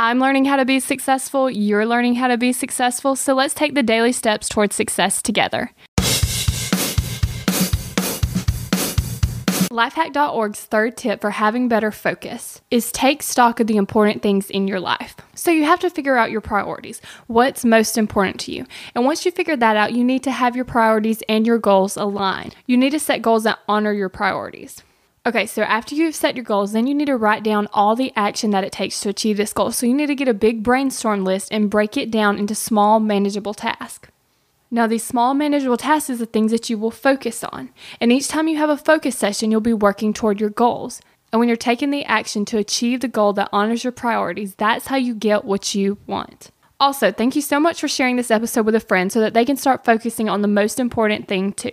I'm learning how to be successful, you're learning how to be successful, so let's take the daily steps towards success together. Lifehack.org's third tip for having better focus is take stock of the important things in your life. So you have to figure out your priorities. What's most important to you? And once you figure that out, you need to have your priorities and your goals aligned. You need to set goals that honor your priorities. Okay, so after you've set your goals, then you need to write down all the action that it takes to achieve this goal. So you need to get a big brainstorm list and break it down into small, manageable tasks. Now, these small, manageable tasks is the things that you will focus on. And each time you have a focus session, you'll be working toward your goals. And when you're taking the action to achieve the goal that honors your priorities, that's how you get what you want. Also, thank you so much for sharing this episode with a friend so that they can start focusing on the most important thing too.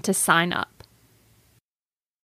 to sign up.